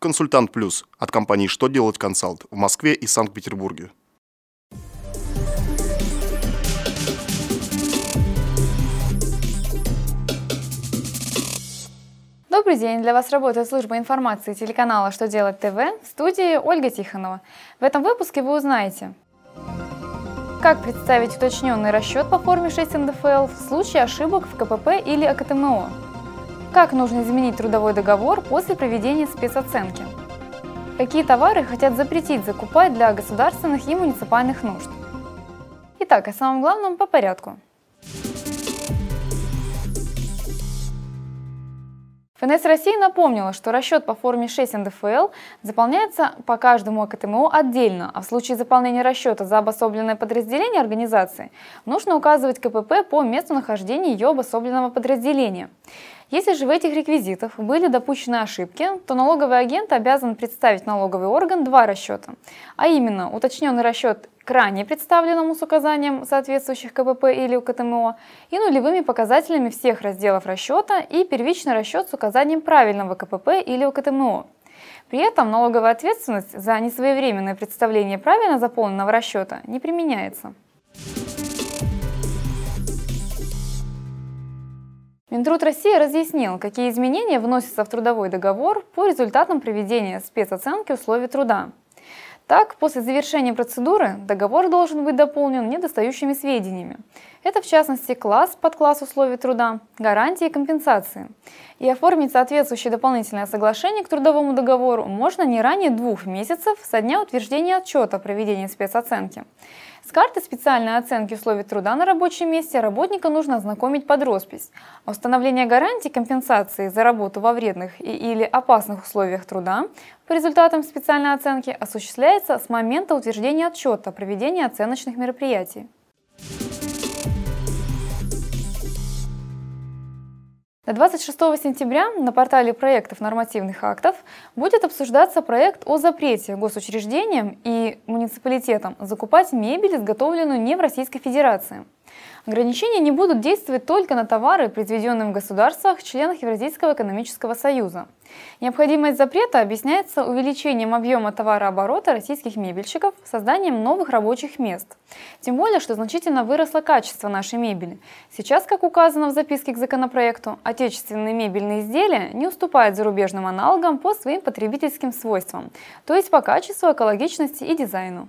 Консультант Плюс от компании «Что делать консалт» в Москве и Санкт-Петербурге. Добрый день! Для вас работает служба информации телеканала «Что делать ТВ» в студии Ольга Тихонова. В этом выпуске вы узнаете, как представить уточненный расчет по форме 6 НДФЛ в случае ошибок в КПП или АКТМО? Как нужно изменить трудовой договор после проведения спецоценки? Какие товары хотят запретить закупать для государственных и муниципальных нужд? Итак, о самом главном по порядку. ФНС России напомнила, что расчет по форме 6 НДФЛ заполняется по каждому АКТМО отдельно, а в случае заполнения расчета за обособленное подразделение организации нужно указывать КПП по месту нахождения ее обособленного подразделения. Если же в этих реквизитах были допущены ошибки, то налоговый агент обязан представить налоговый орган два расчета, а именно уточненный расчет к ранее представленному с указанием соответствующих КПП или УКТМО и нулевыми показателями всех разделов расчета и первичный расчет с указанием правильного КПП или УКТМО. При этом налоговая ответственность за несвоевременное представление правильно заполненного расчета не применяется. Минтруд России разъяснил, какие изменения вносятся в трудовой договор по результатам проведения спецоценки условий труда. Так, после завершения процедуры договор должен быть дополнен недостающими сведениями. Это в частности класс, подкласс условий труда, гарантии и компенсации. И оформить соответствующее дополнительное соглашение к трудовому договору можно не ранее двух месяцев со дня утверждения отчета о проведении спецоценки. С картой специальной оценки условий труда на рабочем месте работника нужно ознакомить под роспись. А установление гарантий компенсации за работу во вредных и или опасных условиях труда по результатам специальной оценки осуществляется с момента утверждения отчета о проведении оценочных мероприятий. До 26 сентября на портале проектов нормативных актов будет обсуждаться проект о запрете госучреждениям и муниципалитетам закупать мебель, изготовленную не в Российской Федерации. Ограничения не будут действовать только на товары, произведенные в государствах, членах Евразийского экономического союза. Необходимость запрета объясняется увеличением объема товарооборота российских мебельщиков, созданием новых рабочих мест. Тем более, что значительно выросло качество нашей мебели. Сейчас, как указано в записке к законопроекту, отечественные мебельные изделия не уступают зарубежным аналогам по своим потребительским свойствам, то есть по качеству, экологичности и дизайну.